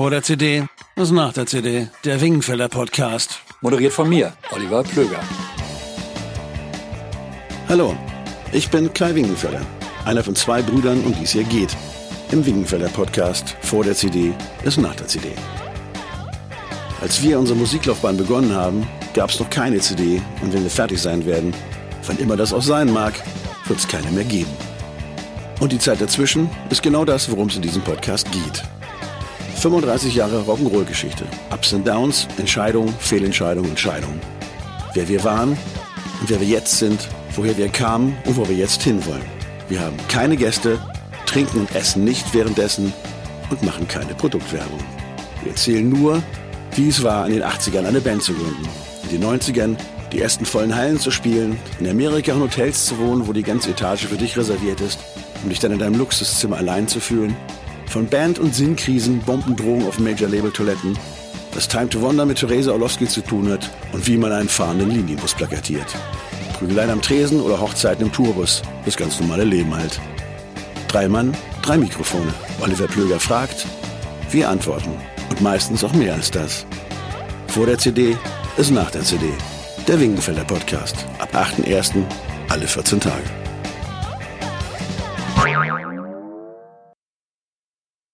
Vor der CD ist nach der CD. Der Wingenfelder Podcast. Moderiert von mir, Oliver Plöger. Hallo, ich bin Kai Wingenfelder, einer von zwei Brüdern, um die es hier geht. Im Wingenfelder Podcast Vor der CD ist nach der CD. Als wir unsere Musiklaufbahn begonnen haben, gab es noch keine CD und wenn wir fertig sein werden, wann immer das auch sein mag, wird es keine mehr geben. Und die Zeit dazwischen ist genau das, worum es in diesem Podcast geht. 35 Jahre Rock'n'Roll-Geschichte. Ups and Downs, Entscheidungen, Fehlentscheidungen, Entscheidungen. Wer wir waren und wer wir jetzt sind, woher wir kamen und wo wir jetzt hinwollen. Wir haben keine Gäste, trinken und essen nicht währenddessen und machen keine Produktwerbung. Wir erzählen nur, wie es war, in den 80ern eine Band zu gründen. In den 90ern die ersten vollen Hallen zu spielen, in Amerika in Hotels zu wohnen, wo die ganze Etage für dich reserviert ist, um dich dann in deinem Luxuszimmer allein zu fühlen. Von Band- und Sinnkrisen, Bombendrohungen auf Major-Label-Toiletten, was Time to Wonder mit Theresa Orlowski zu tun hat und wie man einen fahrenden Linienbus plakatiert. Prügeleien am Tresen oder Hochzeiten im Tourbus. Das ganz normale Leben halt. Drei Mann, drei Mikrofone. Oliver Plöger fragt, wir antworten. Und meistens auch mehr als das. Vor der CD ist nach der CD. Der Wingenfelder Podcast. Ab 8.1. alle 14 Tage.